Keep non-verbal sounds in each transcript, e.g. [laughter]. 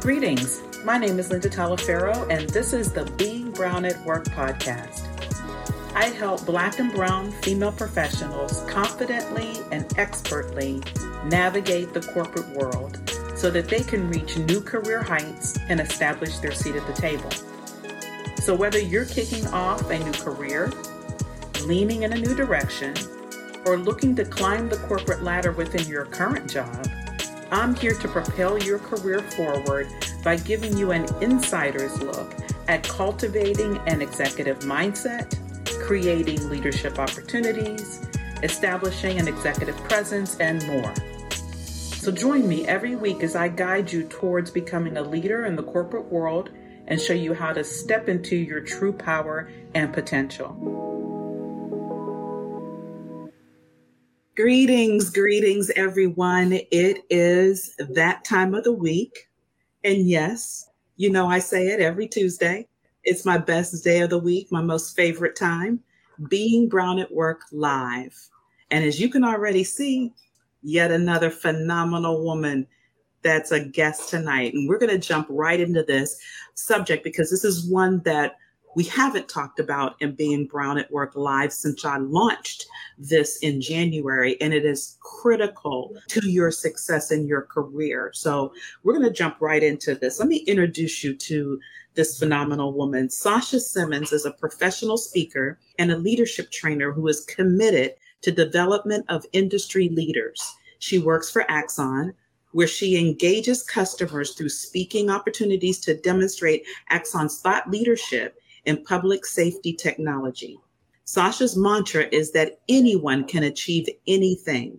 Greetings. My name is Linda Taliaferro, and this is the Being Brown at Work podcast. I help Black and Brown female professionals confidently and expertly navigate the corporate world so that they can reach new career heights and establish their seat at the table. So, whether you're kicking off a new career, leaning in a new direction, or looking to climb the corporate ladder within your current job, I'm here to propel your career forward by giving you an insider's look at cultivating an executive mindset, creating leadership opportunities, establishing an executive presence, and more. So join me every week as I guide you towards becoming a leader in the corporate world and show you how to step into your true power and potential. Greetings, greetings, everyone. It is that time of the week. And yes, you know, I say it every Tuesday. It's my best day of the week, my most favorite time, being Brown at Work live. And as you can already see, yet another phenomenal woman that's a guest tonight. And we're going to jump right into this subject because this is one that we haven't talked about in being Brown at Work Live since I launched this in January, and it is critical to your success in your career. So, we're going to jump right into this. Let me introduce you to this phenomenal woman. Sasha Simmons is a professional speaker and a leadership trainer who is committed to development of industry leaders. She works for Axon, where she engages customers through speaking opportunities to demonstrate Axon's thought leadership in public safety technology. Sasha's mantra is that anyone can achieve anything.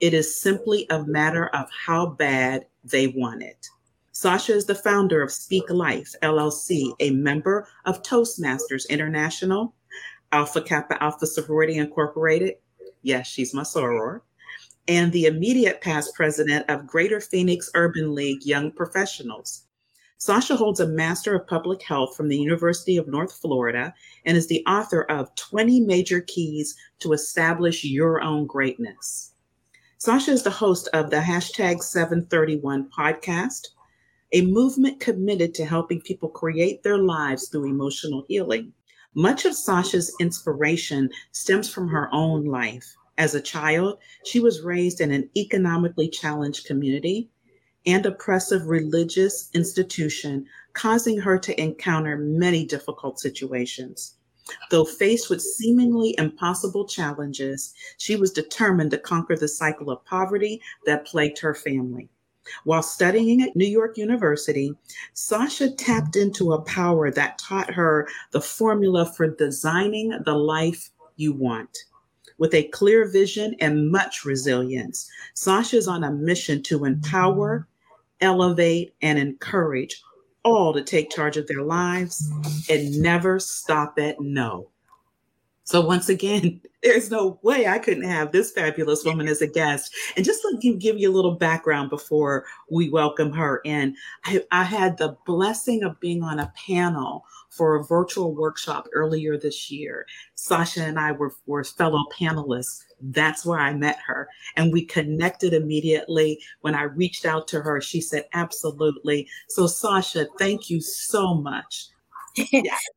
It is simply a matter of how bad they want it. Sasha is the founder of Speak Life LLC, a member of Toastmasters International, Alpha Kappa Alpha Sorority Incorporated. Yes, she's my soror. And the immediate past president of Greater Phoenix Urban League Young Professionals. Sasha holds a Master of Public Health from the University of North Florida and is the author of 20 Major Keys to Establish Your Own Greatness. Sasha is the host of the hashtag 731 podcast, a movement committed to helping people create their lives through emotional healing. Much of Sasha's inspiration stems from her own life. As a child, she was raised in an economically challenged community and oppressive religious institution, causing her to encounter many difficult situations. Though faced with seemingly impossible challenges, she was determined to conquer the cycle of poverty that plagued her family. While studying at New York University, Sasha tapped into a power that taught her the formula for designing the life you want. With a clear vision and much resilience, Sasha is on a mission to empower, elevate, and encourage all to take charge of their lives and never stop at no. So once again, [laughs] there's no way I couldn't have this fabulous woman as a guest. And just to give, give you a little background before we welcome her in, I, I had the blessing of being on a panel for a virtual workshop earlier this year. Sasha and I were, were fellow panelists that's where I met her. And we connected immediately. When I reached out to her, she said, absolutely. So, Sasha, thank you so much. [laughs]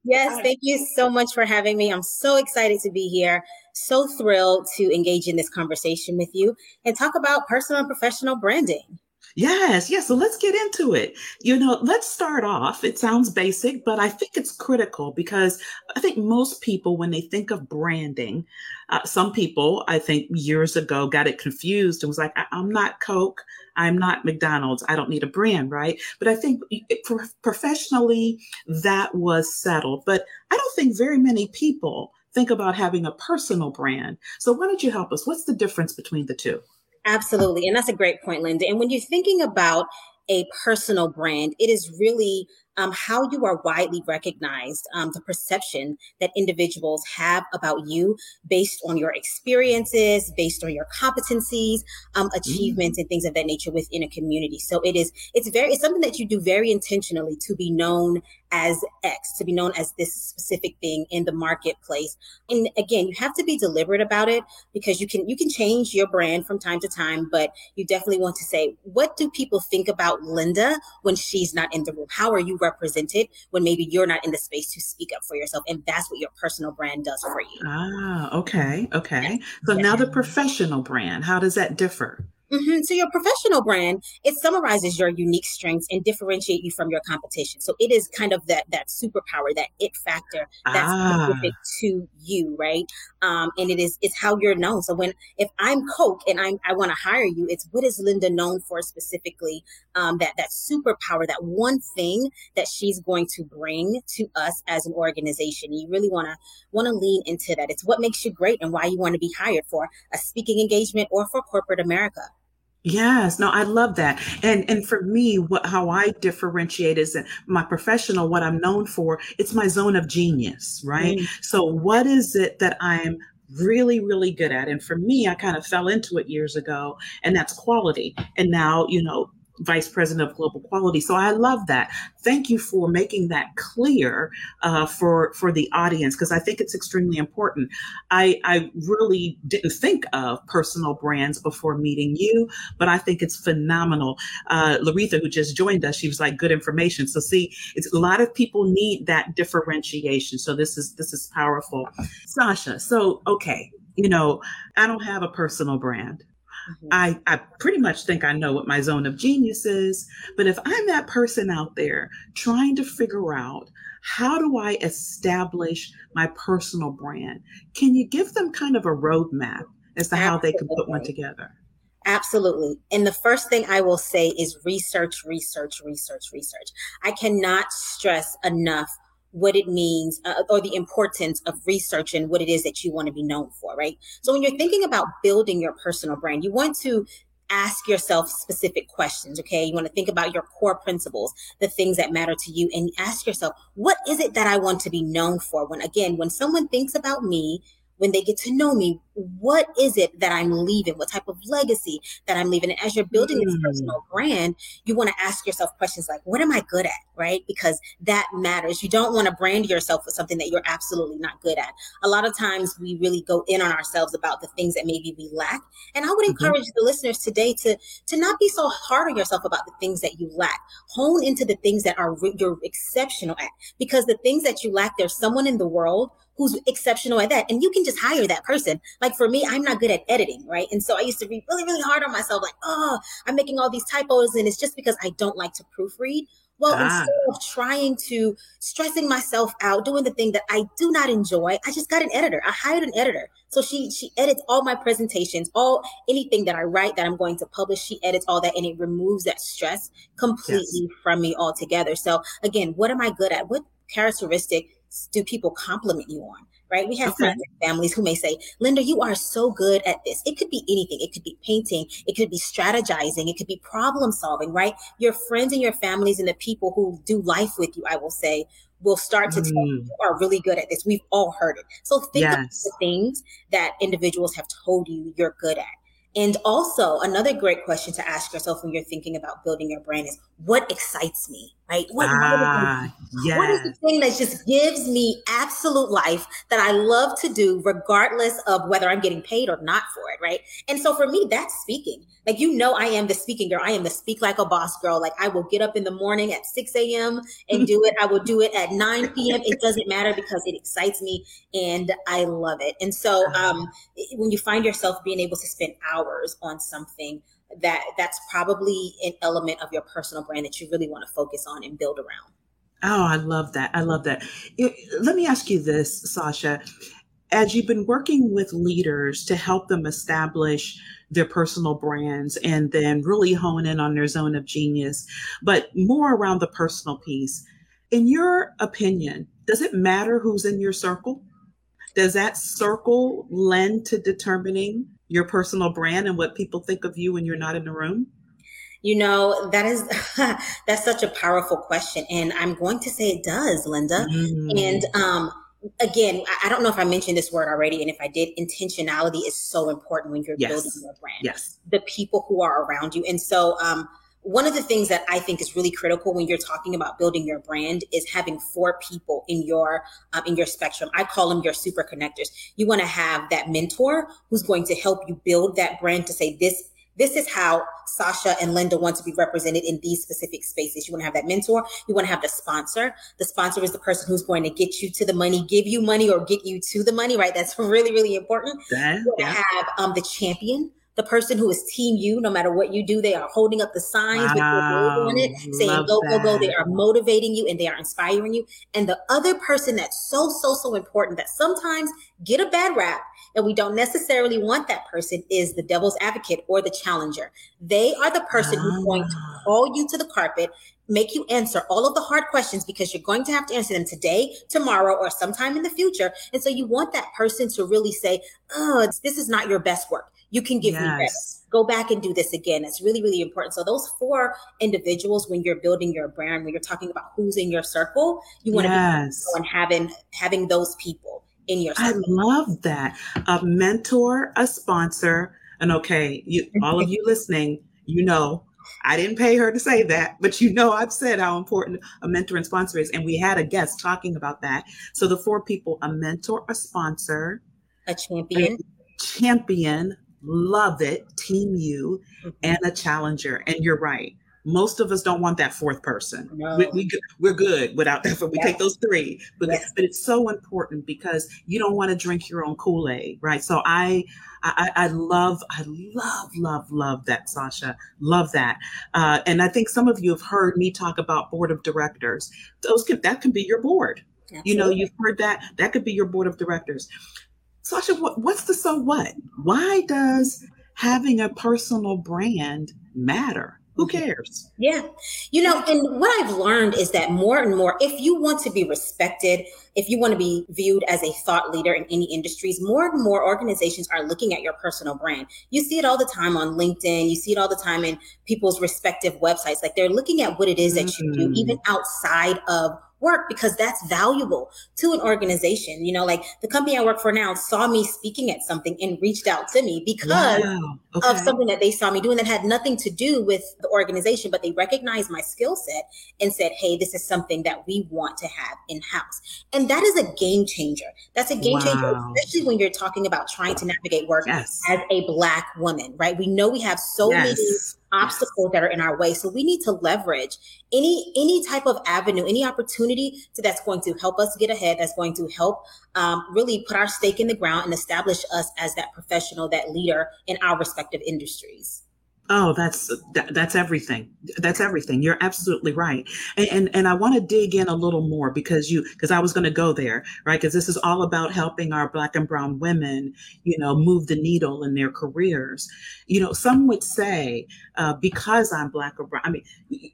yes, thank you so much for having me. I'm so excited to be here. So thrilled to engage in this conversation with you and talk about personal and professional branding. Yes, yes. So let's get into it. You know, let's start off. It sounds basic, but I think it's critical because I think most people, when they think of branding, uh, some people, I think years ago, got it confused and was like, I- am not Coke. I'm not McDonald's. I don't need a brand, right? But I think for professionally, that was settled. But I don't think very many people think about having a personal brand. So why don't you help us? What's the difference between the two? Absolutely. And that's a great point, Linda. And when you're thinking about a personal brand, it is really um, how you are widely recognized, um, the perception that individuals have about you based on your experiences, based on your competencies, um, mm-hmm. achievements, mm-hmm. and things of that nature within a community. So it is, it's very, it's something that you do very intentionally to be known as X, to be known as this specific thing in the marketplace. And again, you have to be deliberate about it because you can you can change your brand from time to time, but you definitely want to say, what do people think about Linda when she's not in the room? How are you represented when maybe you're not in the space to speak up for yourself? And that's what your personal brand does for you. Ah, okay, okay. So now the professional brand, how does that differ? Mm-hmm. So your professional brand, it summarizes your unique strengths and differentiate you from your competition. So it is kind of that that superpower, that it factor that's ah. specific to you, right? Um, and it is it's how you're known. So when if I'm Coke and I'm I want to hire you, it's what is Linda known for specifically? Um, that that superpower, that one thing that she's going to bring to us as an organization. You really want to want to lean into that. It's what makes you great and why you want to be hired for a speaking engagement or for corporate America. Yes, no, I love that. And and for me, what how I differentiate is that my professional, what I'm known for, it's my zone of genius, right? Mm. So what is it that I'm really, really good at? And for me, I kind of fell into it years ago, and that's quality. And now, you know, vice president of global quality. So I love that. Thank you for making that clear uh, for for the audience because I think it's extremely important. I I really didn't think of personal brands before meeting you, but I think it's phenomenal. Uh, Laretha, who just joined us, she was like good information. So see, it's a lot of people need that differentiation. So this is this is powerful, Sasha. So okay, you know, I don't have a personal brand. Mm-hmm. I, I pretty much think I know what my zone of genius is. But if I'm that person out there trying to figure out how do I establish my personal brand, can you give them kind of a roadmap as to Absolutely. how they can put one together? Absolutely. And the first thing I will say is research, research, research, research. I cannot stress enough what it means uh, or the importance of research and what it is that you want to be known for, right? So when you're thinking about building your personal brand, you want to ask yourself specific questions, okay? You want to think about your core principles, the things that matter to you, and ask yourself, what is it that I want to be known for? When again, when someone thinks about me, when they get to know me, what is it that I'm leaving? What type of legacy that I'm leaving? And as you're building mm. this personal brand, you want to ask yourself questions like, what am I good at? Right? Because that matters. You don't want to brand yourself with something that you're absolutely not good at. A lot of times we really go in on ourselves about the things that maybe we lack. And I would mm-hmm. encourage mm-hmm. the listeners today to, to not be so hard on yourself about the things that you lack. Hone into the things that are you're exceptional at because the things that you lack, there's someone in the world who's exceptional at that. And you can just hire that person. Like for me, I'm not good at editing, right? And so I used to be really, really hard on myself, like, oh, I'm making all these typos. And it's just because I don't like to proofread. Well, ah. instead of trying to stressing myself out, doing the thing that I do not enjoy, I just got an editor. I hired an editor. So she she edits all my presentations, all anything that I write that I'm going to publish, she edits all that and it removes that stress completely yes. from me altogether. So again, what am I good at? What characteristic do people compliment you on? Right? We have okay. friends and families who may say, Linda, you are so good at this. It could be anything. It could be painting. It could be strategizing. It could be problem solving, right? Your friends and your families and the people who do life with you, I will say, will start to mm. tell you, you are really good at this. We've all heard it. So think yes. of the things that individuals have told you you're good at. And also, another great question to ask yourself when you're thinking about building your brand is what excites me? Right? What, ah, yes. what is the thing that just gives me absolute life that I love to do, regardless of whether I'm getting paid or not for it, right? And so for me, that's speaking. Like, you know, I am the speaking girl. I am the speak like a boss girl. Like, I will get up in the morning at 6 a.m. and do it. I will do it at 9 p.m. It doesn't matter because it excites me and I love it. And so, um, when you find yourself being able to spend hours on something, that that's probably an element of your personal brand that you really want to focus on and build around. Oh, I love that. I love that. let me ask you this, Sasha. As you've been working with leaders to help them establish their personal brands and then really hone in on their zone of genius, but more around the personal piece, in your opinion, does it matter who's in your circle? Does that circle lend to determining your personal brand and what people think of you when you're not in the room? You know, that is [laughs] that's such a powerful question. And I'm going to say it does, Linda. Mm. And um again, I don't know if I mentioned this word already, and if I did, intentionality is so important when you're yes. building your brand. Yes. The people who are around you. And so um one of the things that I think is really critical when you're talking about building your brand is having four people in your um, in your spectrum. I call them your super connectors. You want to have that mentor who's going to help you build that brand to say this this is how Sasha and Linda want to be represented in these specific spaces. You want to have that mentor. You want to have the sponsor. The sponsor is the person who's going to get you to the money, give you money, or get you to the money. Right? That's [laughs] really really important. That, you want to have um, the champion the person who is team you, no matter what you do, they are holding up the signs wow. with your logo on it, saying go, go, go. They are motivating you and they are inspiring you. And the other person that's so, so, so important that sometimes get a bad rap and we don't necessarily want that person is the devil's advocate or the challenger. They are the person who's going to ah. call you to the carpet make you answer all of the hard questions because you're going to have to answer them today, tomorrow, or sometime in the future. And so you want that person to really say, Oh, this is not your best work. You can give yes. me this. Go back and do this again. It's really, really important. So those four individuals, when you're building your brand, when you're talking about who's in your circle, you want yes. to be on having having those people in your circle. I love that. A mentor, a sponsor, and okay, you all of you [laughs] listening, you know I didn't pay her to say that, but you know I've said how important a mentor and sponsor is. And we had a guest talking about that. So the four people, a mentor, a sponsor, a champion, a champion, love it, team you, mm-hmm. and a challenger. And you're right. Most of us don't want that fourth person. No. We, we, we're good without that. We yes. take those three, but, yes. but it's so important because you don't want to drink your own Kool-Aid, right? So I, I, I love, I love, love, love that, Sasha. Love that. Uh, and I think some of you have heard me talk about board of directors. Those can, that can be your board. Absolutely. You know, you've heard that. That could be your board of directors. Sasha, what, what's the so what? Why does having a personal brand matter? Who mm-hmm. cares? Yeah. You know, and what I've learned is that more and more, if you want to be respected, if you want to be viewed as a thought leader in any industries, more and more organizations are looking at your personal brand. You see it all the time on LinkedIn. You see it all the time in people's respective websites. Like they're looking at what it is that you do, even outside of work because that's valuable to an organization. You know, like the company I work for now saw me speaking at something and reached out to me because wow. okay. of something that they saw me doing that had nothing to do with the organization, but they recognized my skill set and said, Hey, this is something that we want to have in house. And that is a game changer. That's a game wow. changer, especially when you're talking about trying to navigate work yes. as a black woman, right? We know we have so yes. many obstacles that are in our way. So we need to leverage any any type of avenue, any opportunity to that's going to help us get ahead, that's going to help um, really put our stake in the ground and establish us as that professional, that leader in our respective industries. Oh, that's that, that's everything. That's everything. You're absolutely right. And and, and I want to dig in a little more because you because I was going to go there, right? Because this is all about helping our black and brown women, you know, move the needle in their careers. You know, some would say uh, because I'm black or brown, I mean,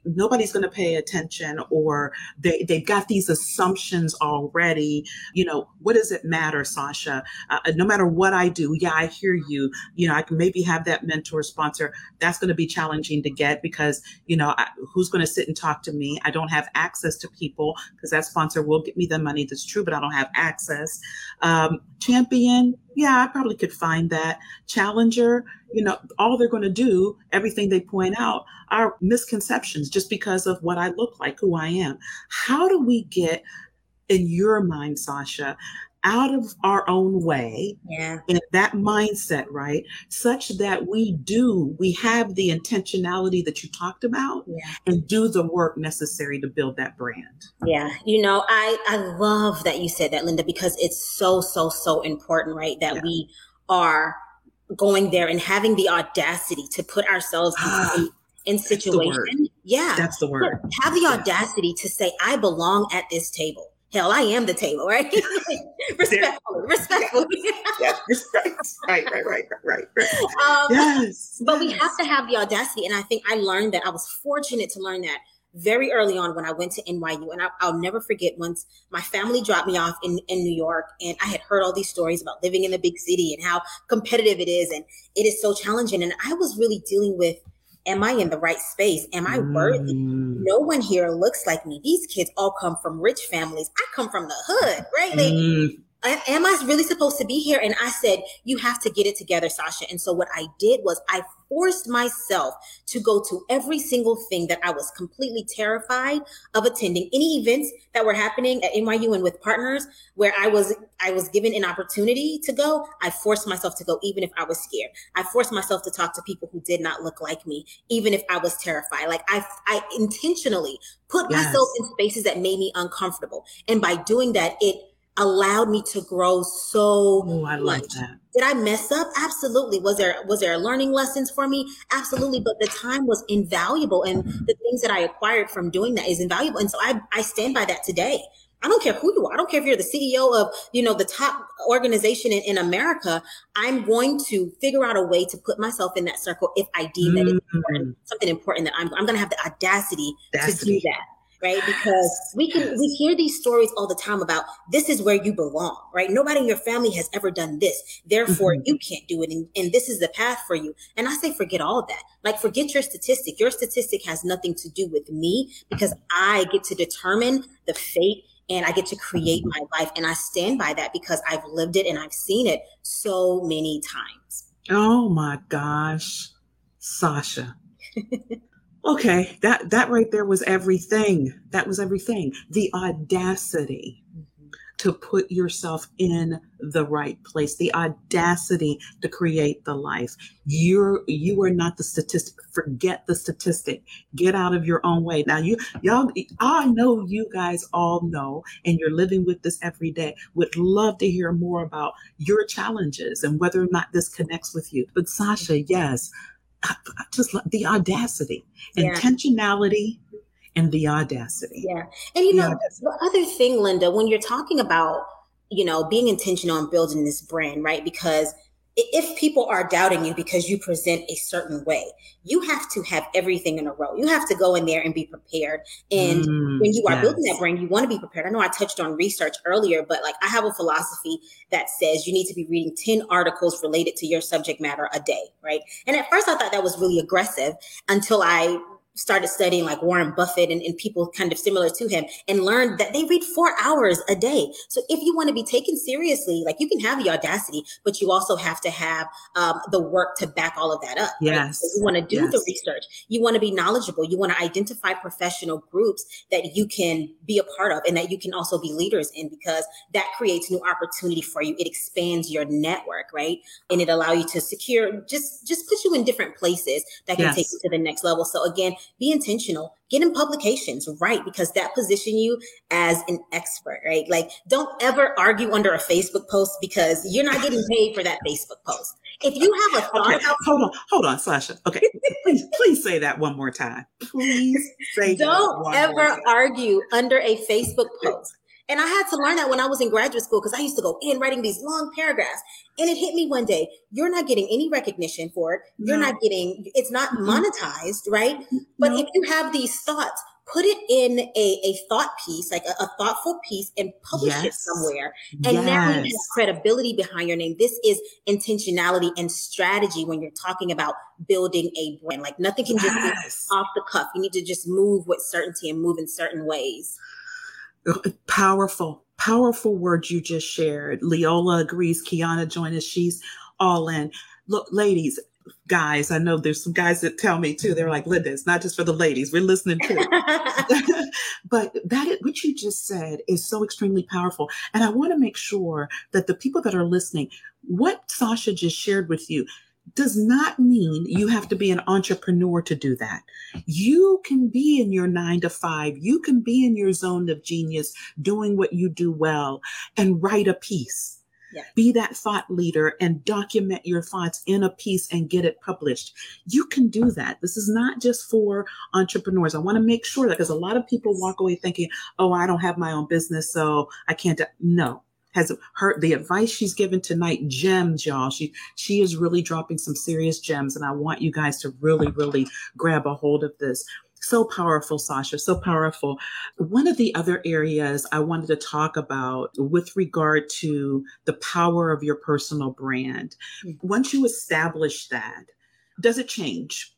nobody's going to pay attention, or they they've got these assumptions already. You know, what does it matter, Sasha? Uh, no matter what I do, yeah, I hear you. You know, I can maybe have that mentor sponsor that's going to be challenging to get because, you know, I, who's going to sit and talk to me? I don't have access to people because that sponsor will get me the money. That's true, but I don't have access. Um, champion, yeah, I probably could find that. Challenger, you know, all they're going to do, everything they point out are misconceptions just because of what I look like, who I am. How do we get in your mind, Sasha, out of our own way yeah. and that mindset, right? Such that we do, we have the intentionality that you talked about yeah. and do the work necessary to build that brand. Yeah. You know, I, I love that you said that, Linda, because it's so, so, so important, right? That yeah. we are going there and having the audacity to put ourselves in, ah, in situation. Yeah. That's the word. Have the audacity to say, I belong at this table hell, I am the table, right? respectfully, [laughs] respectfully. yeah, right, right, right, right, right. Um, yes. But we have to have the audacity. And I think I learned that I was fortunate to learn that very early on when I went to NYU. And I, will never forget once my family dropped me off in, in New York and I had heard all these stories about living in the big city and how competitive it is. And it is so challenging. And I was really dealing with am I in the right space? Am I worthy? Mm. No one here looks like me. These kids all come from rich families. I come from the hood, right? Mm. Am I really supposed to be here? And I said, you have to get it together, Sasha. And so what I did was I forced myself to go to every single thing that I was completely terrified of attending. Any events that were happening at NYU and with partners where I was I was given an opportunity to go, I forced myself to go even if I was scared. I forced myself to talk to people who did not look like me, even if I was terrified. Like I I intentionally put yes. myself in spaces that made me uncomfortable. And by doing that, it allowed me to grow so oh, I love that. Did I mess up? Absolutely. Was there was there learning lessons for me? Absolutely. But the time was invaluable and the things that I acquired from doing that is invaluable. And so I, I stand by that today. I don't care who you are. I don't care if you're the CEO of, you know, the top organization in, in America. I'm going to figure out a way to put myself in that circle if I deem mm-hmm. that it's important, something important that I'm, I'm going to have the audacity, audacity, to do that right? Because we can we hear these stories all the time about this is where you belong, right? Nobody in your family has ever done this, therefore mm-hmm. you can't do it, and, and this is the path for you. And I say, forget all of that. Like, forget your statistic. Your statistic has nothing to do with me because I get to determine the fate and I get to create my life. And I stand by that because I've lived it and I've seen it so many times. Oh my gosh, Sasha. [laughs] Okay, that that right there was everything. That was everything. The audacity mm-hmm. to put yourself in the right place. The audacity to create the life. You're you are not the statistic. Forget the statistic. Get out of your own way. Now you y'all I know you guys all know and you're living with this every day. Would love to hear more about your challenges and whether or not this connects with you. But Sasha, yes, I, just love the audacity, yeah. intentionality, and the audacity. Yeah. And you the know, audacity. the other thing, Linda, when you're talking about, you know, being intentional and building this brand, right? Because if people are doubting you because you present a certain way, you have to have everything in a row. You have to go in there and be prepared. And mm, when you are yes. building that brand, you want to be prepared. I know I touched on research earlier, but like I have a philosophy that says you need to be reading 10 articles related to your subject matter a day, right? And at first I thought that was really aggressive until I started studying like Warren Buffett and, and, people kind of similar to him and learned that they read four hours a day. So if you want to be taken seriously, like you can have the audacity, but you also have to have um, the work to back all of that up. Yes. Right? So you want to do yes. the research. You want to be knowledgeable. You want to identify professional groups that you can be a part of and that you can also be leaders in because that creates new opportunity for you. It expands your network, right? And it allow you to secure, just, just put you in different places that can yes. take you to the next level. So again, be intentional, get in publications, right? Because that position you as an expert, right? Like don't ever argue under a Facebook post because you're not getting paid for that Facebook post. If you have a [laughs] thought, okay, hold on, hold on, Sasha. Okay, please, please say that one more time. Please say. Don't ever argue under a Facebook post. And I had to learn that when I was in graduate school because I used to go in writing these long paragraphs. And it hit me one day. You're not getting any recognition for it. You're no. not getting, it's not monetized, right? But no. if you have these thoughts, put it in a, a thought piece, like a, a thoughtful piece, and publish yes. it somewhere. And yes. now you have credibility behind your name. This is intentionality and strategy when you're talking about building a brand. Like nothing can just yes. be off the cuff. You need to just move with certainty and move in certain ways. Powerful, powerful words you just shared. Leola agrees. Kiana joined us. She's all in. Look, ladies, guys, I know there's some guys that tell me too. They're like, Linda, it's not just for the ladies. We're listening too. [laughs] [laughs] but that what you just said is so extremely powerful. And I want to make sure that the people that are listening, what Sasha just shared with you, does not mean you have to be an entrepreneur to do that. You can be in your nine to five. You can be in your zone of genius doing what you do well and write a piece. Yeah. Be that thought leader and document your thoughts in a piece and get it published. You can do that. This is not just for entrepreneurs. I want to make sure that because a lot of people walk away thinking, oh, I don't have my own business, so I can't. No, has heard the advice she's given tonight gems y'all. She she is really dropping some serious gems and i want you guys to really really grab a hold of this. So powerful sasha so powerful. One of the other areas i wanted to talk about with regard to the power of your personal brand mm-hmm. once you establish that does it change?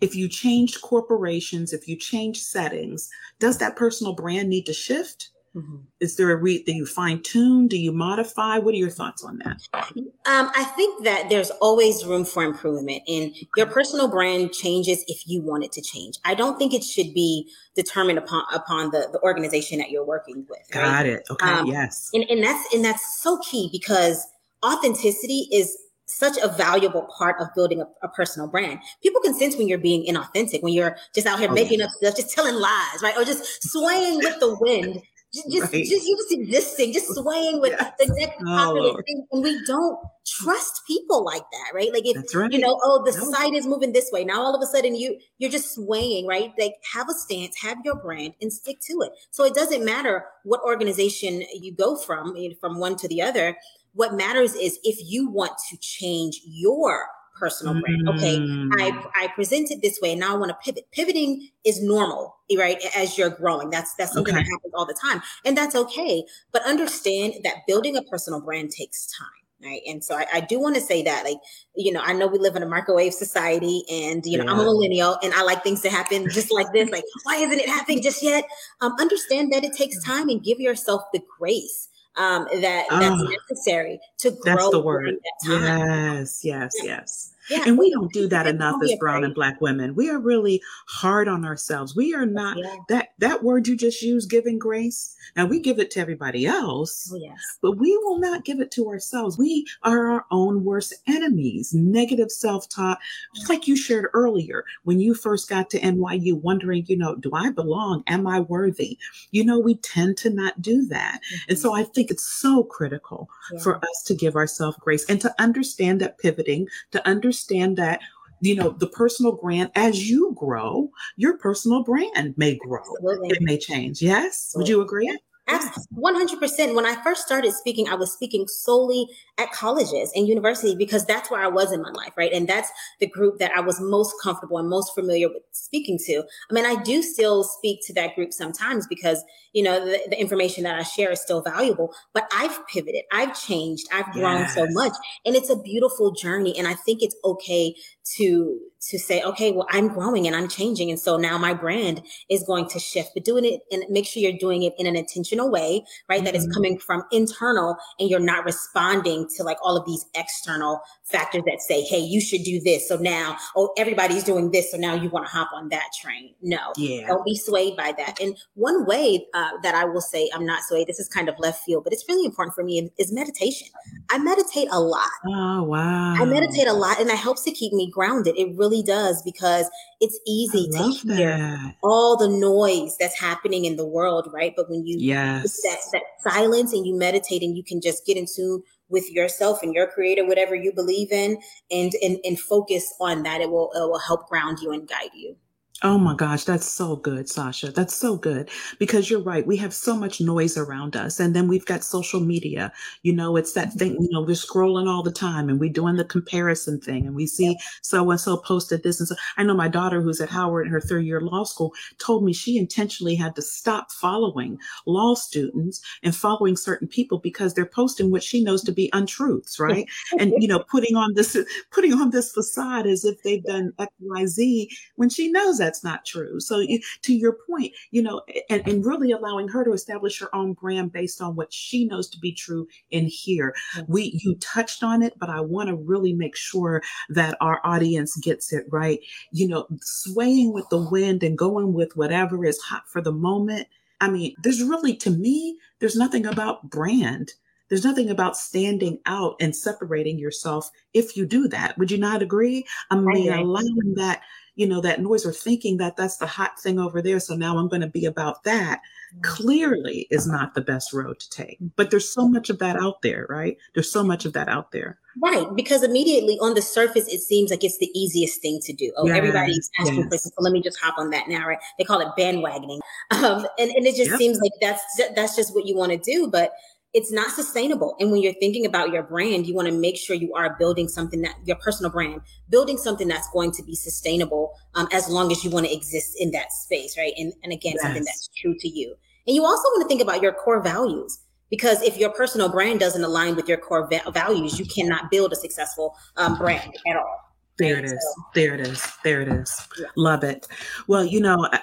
If you change corporations if you change settings does that personal brand need to shift Mm-hmm. Is there a read that you fine tune? Do you modify? What are your thoughts on that? Um, I think that there's always room for improvement, and your personal brand changes if you want it to change. I don't think it should be determined upon upon the, the organization that you're working with. Right? Got it. Okay. Um, yes. And, and that's and that's so key because authenticity is such a valuable part of building a, a, personal brand. People can sense when you're being inauthentic, when you're just out here oh, making up stuff, just telling lies, right? Or just swaying with the wind just, right. just you just existing, just [laughs] swaying with yes. the next popular oh, thing. And we don't trust people like that, right? Like if right. you know, oh, the no. site is moving this way. Now all of a sudden you you're just swaying, right? Like have a stance, have your brand and stick to it. So it doesn't matter what organization you go from, from one to the other. What matters is if you want to change your personal brand. Okay, I mm. I present it this way, and now I want to pivot. Pivoting is normal, right? As you're growing, that's that's something okay. that happens all the time, and that's okay. But understand that building a personal brand takes time. Right. And so I, I do want to say that, like, you know, I know we live in a microwave society and, you know, yeah. I'm a millennial and I like things to happen just like this. Like, why isn't it happening just yet? Um, understand that it takes time and give yourself the grace um, that that's ah. necessary to grow. That's the word. Yes, yes, yes. Yeah, and we don't do that enough as brown and black women. We are really hard on ourselves. We are not yeah. that that word you just used, giving grace. Now we give it to everybody else, oh, yes. but we will not give it to ourselves. We are our own worst enemies. Negative self-talk, just like you shared earlier when you first got to NYU, wondering, you know, do I belong? Am I worthy? You know, we tend to not do that, mm-hmm. and so I think it's so critical yeah. for us to give ourselves grace and to understand that pivoting, to understand understand that you know the personal brand as you grow your personal brand may grow. Absolutely. it may change. Yes? Would you agree 100%. When I first started speaking, I was speaking solely at colleges and universities because that's where I was in my life, right? And that's the group that I was most comfortable and most familiar with speaking to. I mean, I do still speak to that group sometimes because, you know, the, the information that I share is still valuable, but I've pivoted, I've changed, I've grown yes. so much, and it's a beautiful journey. And I think it's okay to to say, okay, well, I'm growing and I'm changing. And so now my brand is going to shift, but doing it and make sure you're doing it in an intentional way, right? Mm-hmm. That is mm-hmm. coming from internal and you're not responding to like all of these external factors that say, hey, you should do this. So now, oh, everybody's doing this. So now you want to hop on that train. No, yeah. don't be swayed by that. And one way uh, that I will say I'm not swayed, this is kind of left field, but it's really important for me is meditation. I meditate a lot. Oh, wow. I meditate a lot and that helps to keep me grounded. It really does because it's easy to hear that. all the noise that's happening in the world, right? But when you yes. that, that silence and you meditate and you can just get into with yourself and your creator, whatever you believe in, and and, and focus on that, it will it will help ground you and guide you. Oh my gosh, that's so good, Sasha. That's so good because you're right. We have so much noise around us. And then we've got social media. You know, it's that thing, mm-hmm. you know, we're scrolling all the time and we're doing the comparison thing and we see so and so posted this. And so I know my daughter who's at Howard in her third year law school told me she intentionally had to stop following law students and following certain people because they're posting what she knows to be untruths, right? and, you know, [laughs] putting on this, putting on this facade as if they've done X, Y, Z when she knows that that's not true. So to your point, you know, and, and really allowing her to establish her own brand based on what she knows to be true in here. We you touched on it, but I want to really make sure that our audience gets it right. You know, swaying with the wind and going with whatever is hot for the moment. I mean, there's really to me, there's nothing about brand there's nothing about standing out and separating yourself if you do that. Would you not agree? I mean, allowing that you know, that noise or thinking that that's the hot thing over there. So now I'm going to be about that clearly is not the best road to take. But there's so much of that out there, right? There's so much of that out there. Right. Because immediately on the surface, it seems like it's the easiest thing to do. Oh, yes, everybody's asking yes. for so let me just hop on that now, right? They call it bandwagoning. [laughs] Um, and, and it just yep. seems like that's, that's just what you want to do. But it's not sustainable. And when you're thinking about your brand, you want to make sure you are building something that your personal brand, building something that's going to be sustainable um, as long as you want to exist in that space, right? And, and again, yes. something that's true to you. And you also want to think about your core values because if your personal brand doesn't align with your core va- values, you cannot build a successful um, brand at all. There it is. There it is. There it is. Yeah. Love it. Well, you know, I,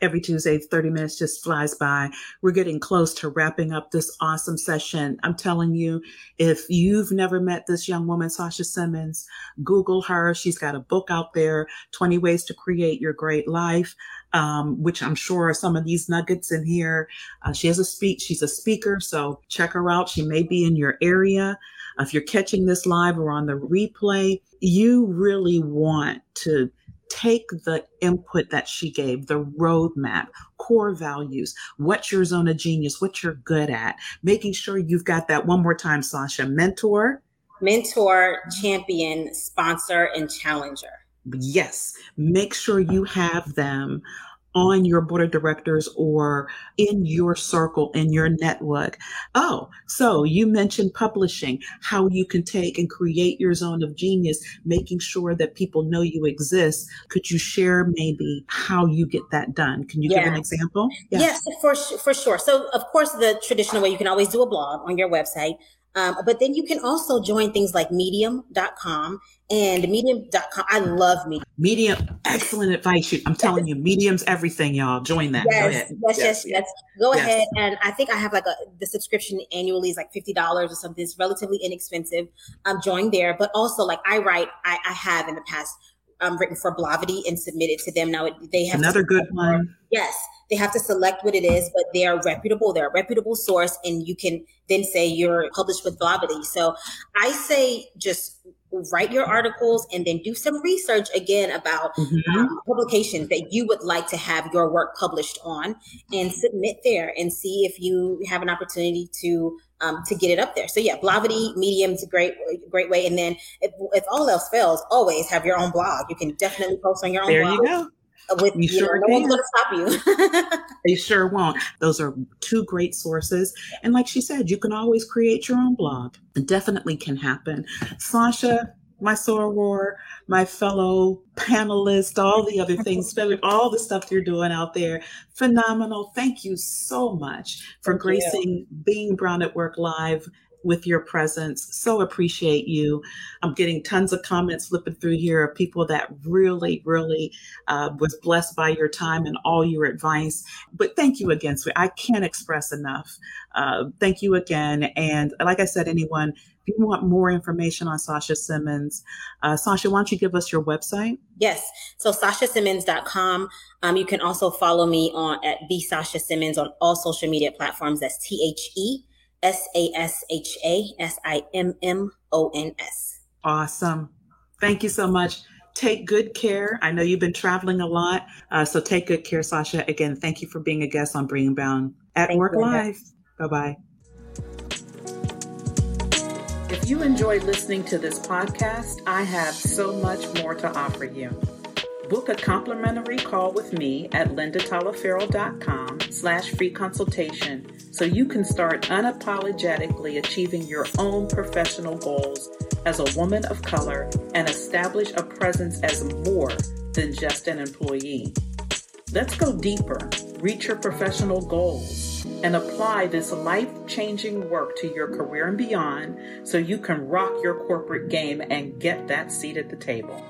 every Tuesday, 30 minutes just flies by. We're getting close to wrapping up this awesome session. I'm telling you, if you've never met this young woman, Sasha Simmons, Google her. She's got a book out there, 20 Ways to Create Your Great Life. Um, which I'm sure are some of these nuggets in here. Uh, she has a speech. She's a speaker, so check her out. She may be in your area. if you're catching this live or on the replay, you really want to take the input that she gave, the roadmap, core values, what's your zone of genius, what you're good at, making sure you've got that one more time, Sasha, mentor, mentor, champion, sponsor, and challenger. Yes, make sure you have them on your board of directors or in your circle, in your network. Oh, so you mentioned publishing, how you can take and create your zone of genius, making sure that people know you exist. Could you share maybe how you get that done? Can you yeah. give an example? Yes, yes for, for sure. So, of course, the traditional way you can always do a blog on your website. Um, but then you can also join things like medium.com and medium.com. I love Medium. Medium, excellent advice. I'm telling you, Medium's everything, y'all. Join that. Yes, yes, yes, yes, yes. Go yes. ahead. And I think I have like a, the subscription annually is like $50 or something. It's relatively inexpensive. Um, join there. But also, like I write, I, I have in the past um, written for Blavity and submitted to them. Now they have another good one. Yes, they have to select what it is, but they are reputable. They're a reputable source, and you can then say you're published with Blavity. So I say just write your articles and then do some research again about mm-hmm. um, publications that you would like to have your work published on and submit there and see if you have an opportunity to um, to get it up there. So yeah, Blavity Medium's a great great way. And then if, if all else fails, always have your own blog. You can definitely post on your own there blog. you go with you, sure know, no one's going to stop you. [laughs] they sure won't. Those are two great sources. And like she said, you can always create your own blog. It definitely can happen. Sasha, my soror, my fellow panelists, all the other things, [laughs] all the stuff you're doing out there. Phenomenal. Thank you so much for Thank gracing you. being Brown at Work Live with your presence. So appreciate you. I'm getting tons of comments flipping through here of people that really, really uh, was blessed by your time and all your advice. But thank you again, sweet. I can't express enough. Uh, thank you again. And like I said, anyone, you want more information on Sasha Simmons, uh, Sasha, why don't you give us your website? Yes. So sashasimmons.com. Um, you can also follow me on at the Sasha Simmons on all social media platforms. That's T H E S A S H A S I M M O N S. Awesome. Thank you so much. Take good care. I know you've been traveling a lot, uh, so take good care, Sasha. Again, thank you for being a guest on Bringing Brown at thank Work Live. Bye bye. If you enjoyed listening to this podcast, I have so much more to offer you. Book a complimentary call with me at lindataliaferro.com slash free consultation so you can start unapologetically achieving your own professional goals as a woman of color and establish a presence as more than just an employee. Let's go deeper, reach your professional goals, and apply this life changing work to your career and beyond so you can rock your corporate game and get that seat at the table.